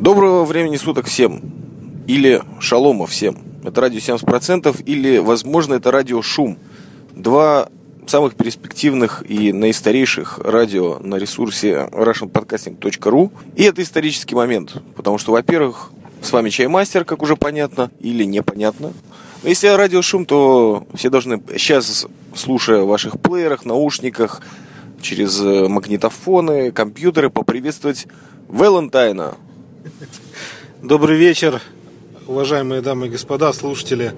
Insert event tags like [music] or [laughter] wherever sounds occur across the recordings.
Доброго времени суток всем. Или шалома всем. Это радио 70% или, возможно, это радио Шум. Два самых перспективных и наистарейших радио на ресурсе russianpodcasting.ru. И это исторический момент, потому что, во-первых, с вами Чаймастер, как уже понятно, или непонятно. Но если радио шум, то все должны сейчас, слушая в ваших плеерах, наушниках, через э, магнитофоны, компьютеры, поприветствовать Валентайна. Добрый вечер, уважаемые дамы и господа, слушатели.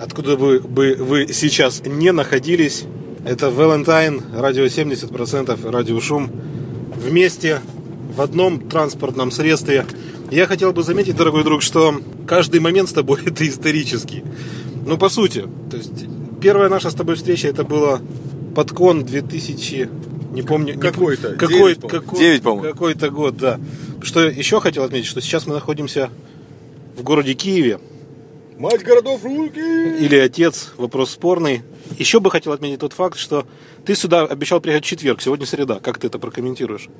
Откуда бы, бы вы сейчас не находились, это Valentine, радио 70%, радио Шум. Вместе, в одном транспортном средстве. Я хотел бы заметить, дорогой друг, что каждый момент с тобой [laughs] это исторический. Ну, по сути. То есть, первая наша с тобой встреча, это было подкон 2000... Не помню. Какой-то. Какой, 9, какой, 9, по-моему. Какой-то год, да. Что еще хотел отметить, что сейчас мы находимся в городе Киеве. Мать городов руки! Или отец, вопрос спорный. Еще бы хотел отметить тот факт, что ты сюда обещал приехать в четверг, сегодня среда. Как ты это прокомментируешь?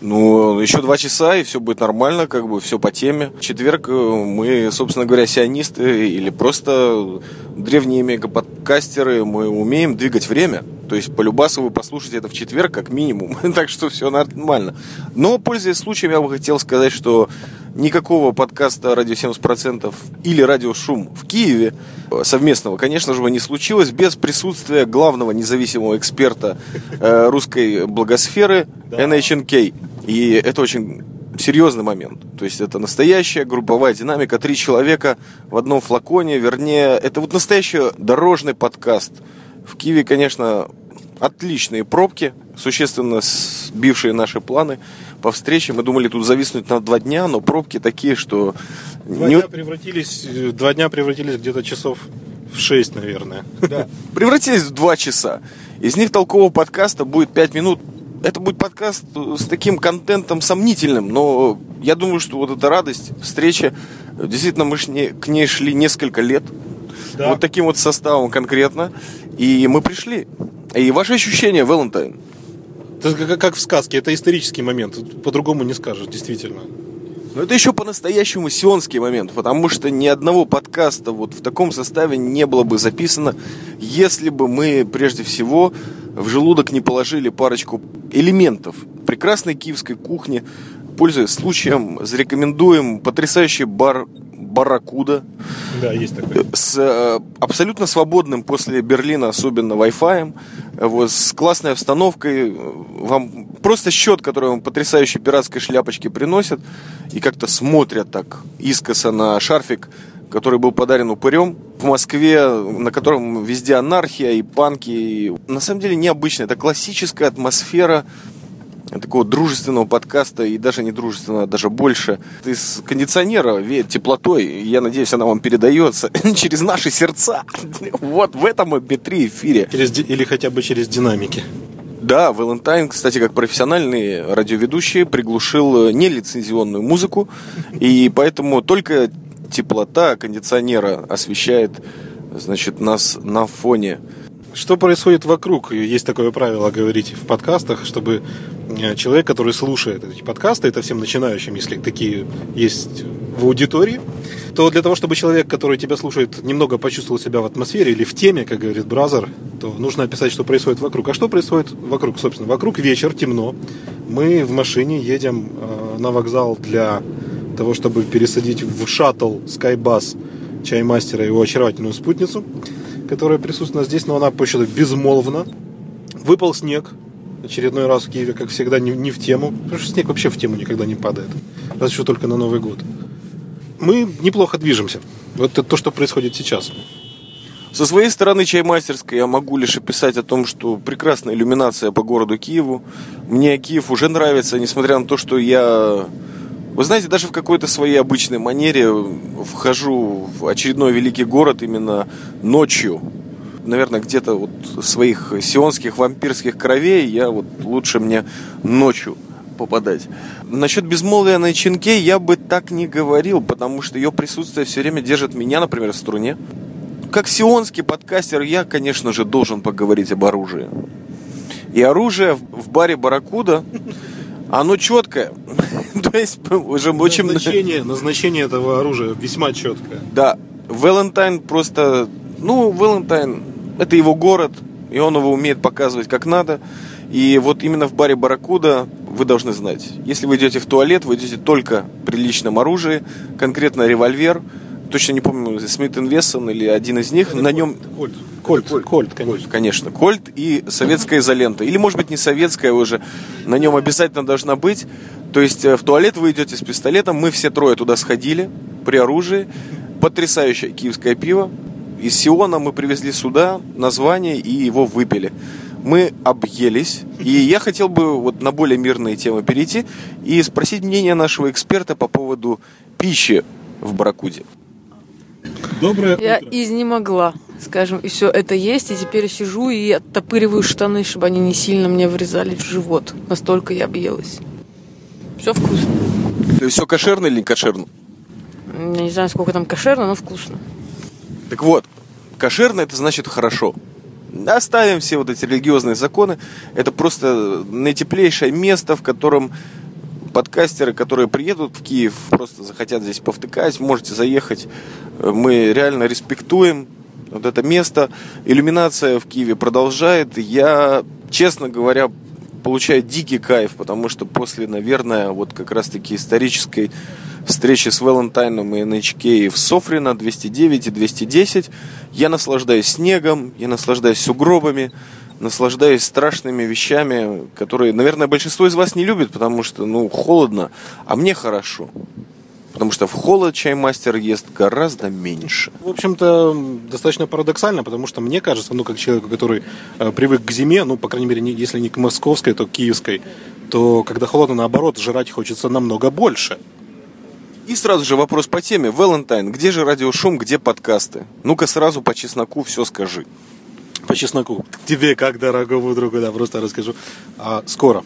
Ну, еще два часа, и все будет нормально, как бы все по теме. В четверг э, мы, собственно говоря, сионисты или просто древние мегаподкастеры, мы умеем двигать время. То есть по любасу вы послушаете это в четверг как минимум, [laughs] так что все нормально. Но, пользуясь случаем, я бы хотел сказать, что никакого подкаста «Радио 70%» или «Радио Шум» в Киеве э, совместного, конечно же, не случилось без присутствия главного независимого эксперта э, русской благосферы NHNK. И это очень серьезный момент. То есть это настоящая групповая динамика, три человека в одном флаконе, вернее, это вот настоящий дорожный подкаст. В Киеве, конечно, отличные пробки, существенно сбившие наши планы по встрече. Мы думали тут зависнуть на два дня, но пробки такие, что... Два, не- дня, превратились, э, два дня превратились где-то часов в шесть, наверное. [laughs] Да. превратились в два часа. Из них толкового подкаста будет пять минут. Это будет подкаст с таким контентом сомнительным, но я думаю, что вот эта радость, встреча, действительно, мы к ней шли несколько лет. Да. Вот таким вот составом конкретно. И мы пришли. И ваши ощущения, Валентайн? Это как, как в сказке, это исторический момент. По-другому не скажешь, действительно. Но это еще по-настоящему сионский момент, потому что ни одного подкаста вот в таком составе не было бы записано, если бы мы прежде всего в желудок не положили парочку элементов прекрасной киевской кухни. Пользуясь случаем, зарекомендуем потрясающий бар Барракуда Да, есть такое. с э, абсолютно свободным после Берлина, особенно Wi-Fi, вот, с классной обстановкой. Вам просто счет, который вам потрясающей пиратской шляпочки приносят, и как-то смотрят так искоса на шарфик, который был подарен упырем в Москве, на котором везде анархия и панки. И На самом деле необычно. Это классическая атмосфера такого дружественного подкаста и даже не дружественного, а даже больше. Из кондиционера веет теплотой. Я надеюсь, она вам передается [laughs] через наши сердца. [laughs] Вот в этом MP3 эфире. Через, или хотя бы через динамики. Да, Валентайн, кстати, как профессиональный радиоведущий, приглушил э, нелицензионную музыку, и поэтому только теплота кондиционера освещает, значит, нас на фоне. Что происходит вокруг? Есть такое правило говорить в подкастах, чтобы э, человек, который слушает эти подкасты, это всем начинающим, если такие есть в аудитории, то для того, чтобы человек, который тебя слушает, немного почувствовал себя в атмосфере или в теме, как говорит Бразер, то нужно описать, что происходит вокруг. А что происходит вокруг, собственно? Вокруг вечер, темно. Мы в машине едем э, на вокзал для того, чтобы пересадить в шаттл Skybus чаймастера и его очаровательную спутницу которая присутствует здесь, но она почему-то безмолвна. Выпал снег. Очередной раз в Киеве, как всегда, не, не в тему. Потому что снег вообще в тему никогда не падает. Разве что только на Новый год. Мы неплохо движемся. Вот это то, что происходит сейчас. Со своей стороны чаймастерской я могу лишь описать о том, что прекрасная иллюминация по городу Киеву. Мне Киев уже нравится, несмотря на то, что я... Вы знаете, даже в какой-то своей обычной манере вхожу в очередной великий город именно ночью. Наверное, где-то вот своих сионских вампирских кровей я вот лучше мне ночью попадать. Насчет безмолвия на Ченке я бы так не говорил, потому что ее присутствие все время держит меня, например, в струне. Как сионский подкастер, я, конечно же, должен поговорить об оружии. И оружие в- баре Барракуда Оно четкое. [laughs] То есть уже очень... Назначение, назначение этого оружия весьма четкое. Да, Валентайн просто... Ну, Валентайн, это его город, и он его умеет показывать как надо. И вот именно в баре Барракуда вы должны знать, если вы идете в туалет, вы идете только при личном оружии, конкретно револьвер, точно не помню, Смит Вессон или один из них, на нем... Кольт. Кольт, Кольт, Кольт, конечно. Конечно, Кольт и советская изолента. Или, может быть, не советская уже, на нем обязательно должна быть. То есть э, в туалет вы идете с пистолетом, мы все трое туда сходили при оружии. Потрясающее киевское пиво. Из Сиона мы привезли сюда название и его выпили мы объелись. И я хотел бы вот на более мирные темы перейти и спросить мнение нашего эксперта по поводу пищи в Баракуде. Доброе Я утро. изнемогла, скажем, и все это есть, и теперь сижу и оттопыриваю штаны, чтобы они не сильно мне врезали в живот. Настолько я объелась. Все вкусно. Все кошерно или не кошерно? Я не знаю, сколько там кошерно, но вкусно. Так вот, кошерно это значит хорошо. Оставим все вот эти религиозные законы. Это просто наитеплейшее место, в котором подкастеры, которые приедут в Киев, просто захотят здесь повтыкать, можете заехать. Мы реально респектуем вот это место. Иллюминация в Киеве продолжает. Я, честно говоря, получаю дикий кайф, потому что после, наверное, вот как раз-таки исторической встречи с Валентайном и NHK в Софрино 209 и 210 я наслаждаюсь снегом, я наслаждаюсь сугробами, наслаждаюсь страшными вещами, которые, наверное, большинство из вас не любит, потому что, ну, холодно, а мне хорошо. Потому что в холод чаймастер ест гораздо меньше. В общем-то, достаточно парадоксально, потому что мне кажется, ну, как человеку, который э, привык к зиме, ну, по крайней мере, не, если не к московской, то к киевской, то когда холодно, наоборот, жрать хочется намного больше. И сразу же вопрос по теме. Валентайн, где же радиошум, где подкасты? Ну-ка сразу по чесноку все скажи. По чесноку. Тебе, как дорогому другу, да, просто расскажу. А, скоро.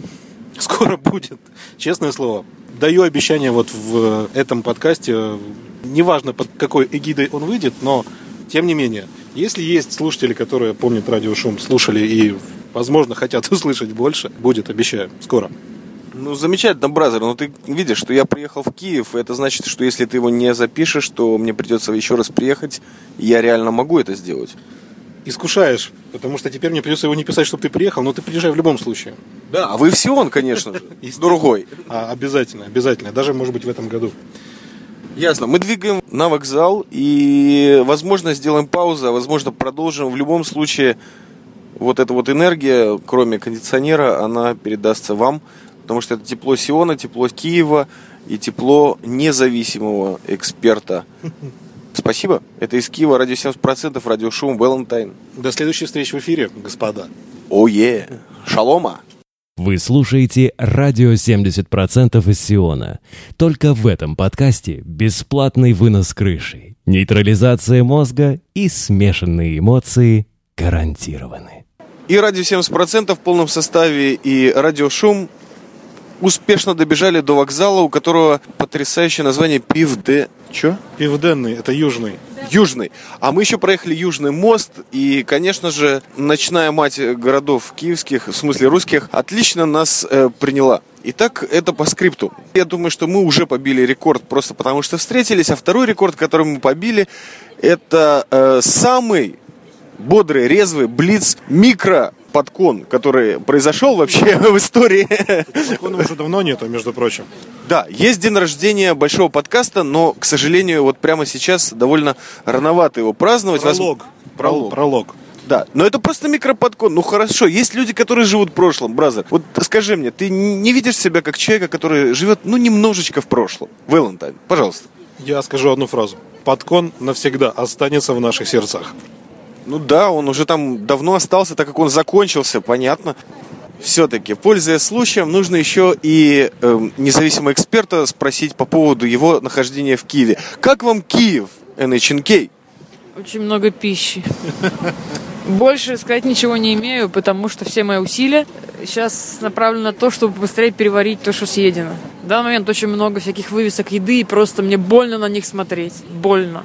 Скоро будет. Честное слово. Даю обещание вот в этом подкасте, неважно под какой эгидой он выйдет, но тем не менее, если есть слушатели, которые помнят радиошум, слушали и, возможно, хотят [laughs] услышать больше, будет, обещаю, скоро. Ну, замечательно, бразер, но ты видишь, что я приехал в Киев, и это значит, что если ты его не запишешь, то мне придется еще раз приехать, и я реально могу это сделать. Искушаешь, потому что теперь мне придется его не писать, чтобы ты приехал, но ты приезжай в любом случае. Да, а вы все он, конечно же, [laughs] другой. А, обязательно, обязательно, даже, может быть, в этом году. Ясно. Мы двигаем на вокзал и, возможно, сделаем паузу, а возможно, продолжим. В любом случае, вот эта вот энергия, кроме кондиционера, она передастся вам, потому что это тепло Сиона, тепло Киева и тепло независимого эксперта. [laughs] Спасибо. Это из Киева, радио 70%, радиошум, Валентайн. До следующей встречи в эфире, господа. Ое, шалома. Вы слушаете радио 70% из Сиона. Только в этом подкасте бесплатный вынос крыши, нейтрализация мозга и смешанные эмоции гарантированы. И радио 70% в полном составе, и радиошум успешно добежали до вокзала, у которого потрясающее название Пивде... Чё? Пивденный, это южный. Южный. А мы еще проехали Южный мост, и, конечно же, ночная мать городов киевских, в смысле русских, отлично нас э, приняла. Итак, это по скрипту. Я думаю, что мы уже побили рекорд просто потому, что встретились, а второй рекорд, который мы побили, это э, самый бодрый, резвый блиц микро подкон, который произошел вообще [laughs] в истории. Закона уже давно нету, между прочим. Да, есть день рождения большого подкаста, но, к сожалению, вот прямо сейчас довольно рановато его праздновать. Пролог. Пролог. Пролог. Да, но это просто микроподкон. Ну хорошо, есть люди, которые живут в прошлом, бразер. Вот скажи мне, ты не видишь себя как человека, который живет, ну, немножечко в прошлом? Валентайн, пожалуйста. Я скажу одну фразу. Подкон навсегда останется в наших сердцах. Ну да, он уже там давно остался, так как он закончился, понятно. Все-таки, пользуясь случаем, нужно еще и э, независимого эксперта спросить по поводу его нахождения в Киеве. Как вам Киев, NHNK? Очень много пищи. Больше сказать ничего не имею, потому что все мои усилия сейчас направлены на то, чтобы быстрее переварить то, что съедено. В данный момент очень много всяких вывесок еды, и просто мне больно на них смотреть. Больно.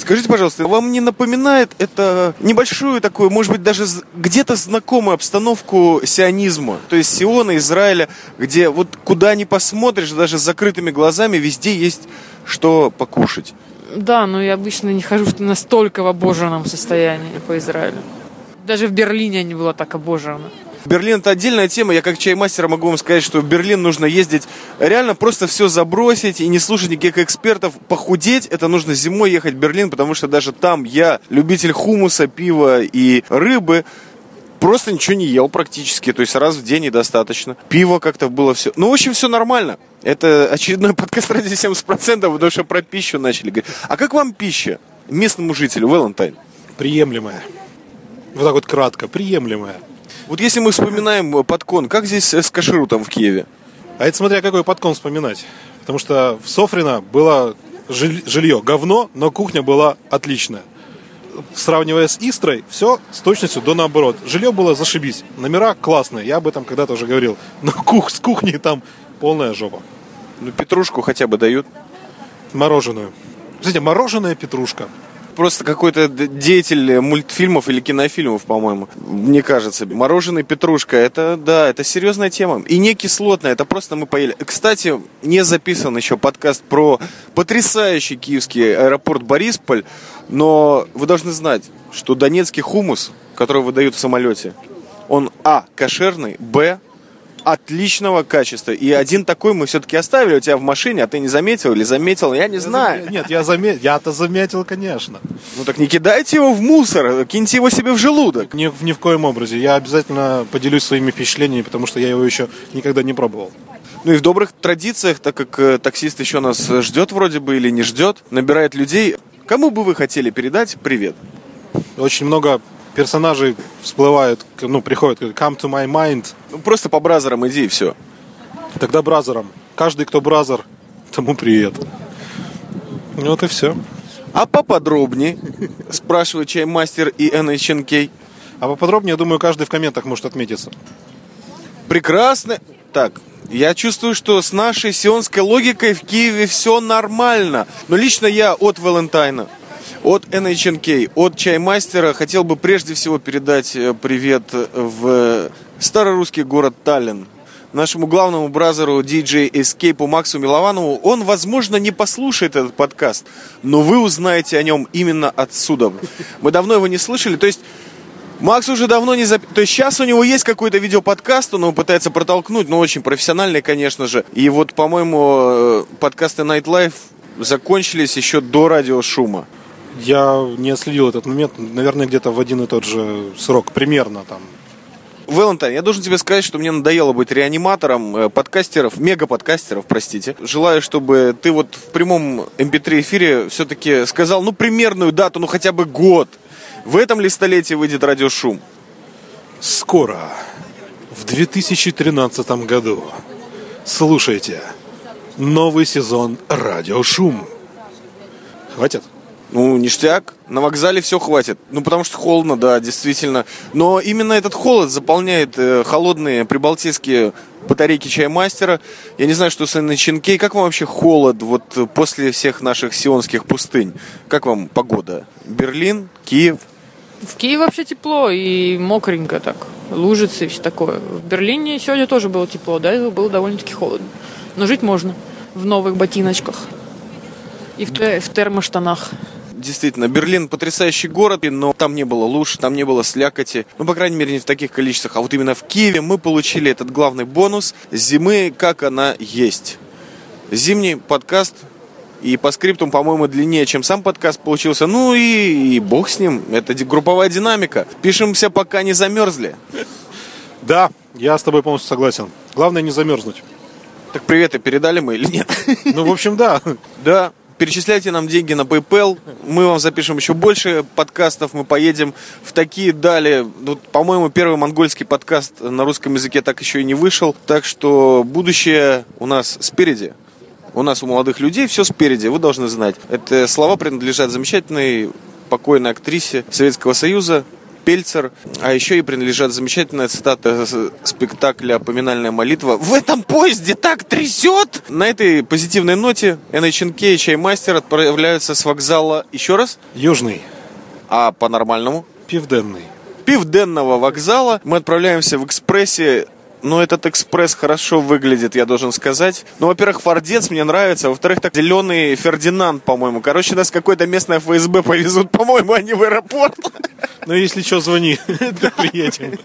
Скажите, пожалуйста, вам не напоминает это небольшую такую, может быть, даже где-то знакомую обстановку сионизма? То есть Сиона, Израиля, где вот куда ни посмотришь, даже с закрытыми глазами, везде есть что покушать. Да, но я обычно не хожу в настолько в обожранном состоянии по Израилю. Даже в Берлине я не была так обожрана. Берлин это отдельная тема. Я как чаймастер могу вам сказать, что в Берлин нужно ездить реально просто все забросить и не слушать никаких экспертов. Похудеть это нужно зимой ехать в Берлин, потому что даже там я любитель хумуса, пива и рыбы. Просто ничего не ел практически, то есть раз в день недостаточно. Пиво как-то было все. Ну, в общем, все нормально. Это очередной подкаст ради 70%, потому что про пищу начали говорить. А как вам пища местному жителю, Валентайн? Приемлемая. Вот так вот кратко, приемлемая. Вот если мы вспоминаем э, подкон, как здесь с кашрутом в Киеве? А это смотря какой подкон вспоминать. Потому что в Софрино было жиль- жилье говно, но кухня была отличная. Сравнивая с Истрой, все с точностью до наоборот. Жилье было зашибись. Номера классные, я об этом когда-то уже говорил. Но кух, с кухней там полная жопа. Ну, петрушку хотя бы дают. Мороженую. Кстати, мороженая петрушка. Просто какой-то деятель мультфильмов или кинофильмов, по-моему, мне кажется. Мороженый петрушка, это, да, это серьезная тема. И не кислотная, это просто мы поели. Кстати, не записан еще подкаст про потрясающий киевский аэропорт Борисполь, но вы должны знать, что донецкий хумус, который выдают в самолете, он, а, кошерный, б, отличного качества. И один такой мы все-таки оставили у тебя в машине, а ты не заметил или заметил, я не знаю. Нет, я заметил, я-то заметил, конечно. Ну так не кидайте его в мусор, киньте его себе в желудок. Ни, в- ни в коем образе. Я обязательно поделюсь своими впечатлениями, потому что я его еще никогда не пробовал. Ну и в добрых традициях, так как э, таксист еще нас э, ждет вроде бы или не ждет, набирает людей. Кому бы вы хотели передать привет? Очень много персонажей всплывают, ну, приходят, come to my mind. Ну просто по бразерам иди и все. Тогда бразерам. Каждый, кто бразер, тому привет. Вот и все. А поподробнее, [laughs] спрашивает чаймастер и NHNK. А поподробнее, я думаю, каждый в комментах может отметиться. Прекрасно. Так, я чувствую, что с нашей сионской логикой в Киеве все нормально. Но лично я от Валентайна, от NHNK, от Чаймастера хотел бы прежде всего передать э, привет в старорусский город Таллин. Нашему главному бразеру DJ Escape Максу Милованову. Он, возможно, не послушает этот подкаст, но вы узнаете о нем именно отсюда. Мы давно его не слышали. То есть Макс уже давно не запи... То есть сейчас у него есть какой-то видеоподкаст, он его пытается протолкнуть, но очень профессиональный, конечно же. И вот, по-моему, э, подкасты Night Life закончились еще до радиошума. Я не отследил этот момент, наверное, где-то в один и тот же срок, примерно там. Валентайн, я должен тебе сказать, что мне надоело быть реаниматором э, подкастеров, мега-подкастеров, простите. Желаю, чтобы ты вот в прямом MP3 эфире все-таки сказал, ну, примерную дату, ну, хотя бы год. В этом ли столетии выйдет радиошум? Скоро, в 2013 году, слушайте новый сезон «Радиошум». Хватит? Ну, ништяк. На вокзале все хватит. Ну, потому что холодно, да, действительно. Но именно этот холод заполняет э, холодные прибалтийские батарейки чаймастера. Я не знаю, что с начинкей. Как вам вообще холод вот э, после всех наших сионских пустынь? Как вам погода? Берлин, Киев? В Киеве вообще тепло и мокренько так. Лужицы и все такое. В Берлине сегодня тоже было тепло, да, и было довольно-таки холодно. Но жить можно в новых ботиночках и в, в термоштанах. Действительно, Берлин потрясающий город, но там не было луж, там не было слякоти. Ну, по крайней мере, не в таких количествах. А вот именно в Киеве мы получили этот главный бонус зимы, как она есть. Зимний подкаст и по скриптам, по-моему, длиннее, чем сам подкаст получился. Ну и, и бог с ним. Это групповая динамика. Пишемся, пока не замерзли. Да, я с тобой полностью согласен. Главное не замерзнуть. Так приветы передали мы или нет? Ну, в общем, да. Да, перечисляйте нам деньги на PayPal. Мы вам запишем еще больше подкастов. Мы поедем в такие дали. Вот, по-моему, первый монгольский подкаст на русском языке так еще и не вышел. Так что будущее у нас спереди. У нас у молодых людей все спереди, вы должны знать. Это слова принадлежат замечательной покойной актрисе Советского Союза Пельцер. А еще и принадлежат замечательная цитата спектакля «Поминальная молитва». В этом поезде так трясет! На этой позитивной ноте NHNK и Чаймастер отправляются с вокзала еще раз, Южный, а по-нормальному Пивденный. Пивденного вокзала. Мы отправляемся в экспрессе. Но этот экспресс хорошо выглядит, я должен сказать. Ну, во-первых, Фордец мне нравится. Во-вторых, так зеленый Фердинанд, по-моему. Короче, нас какое-то местное ФСБ повезут, [laughs] по-моему, они в аэропорт. Ну, если что, звони, [laughs] приедем.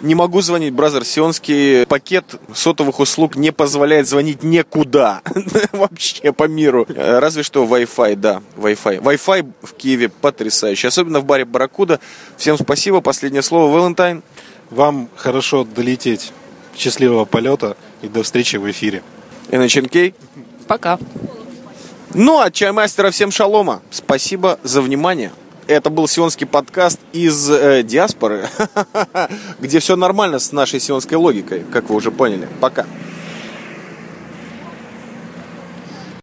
Не могу звонить, бразер. Сионский пакет сотовых услуг не позволяет звонить никуда. [laughs] Вообще по миру. Э, Разве что Wi-Fi, да, Wi-Fi. Wi-Fi в Киеве потрясающий. Особенно в баре Барракуда. Всем спасибо. Последнее слово, Валентайн. Вам хорошо долететь. Счастливого полета и до встречи в эфире. NHNK. Пока. Ну, а чаймастера всем шалома. Спасибо за внимание. Это был сионский подкаст из э, диаспоры, [laughs] где все нормально с нашей сионской логикой, как вы уже поняли. Пока.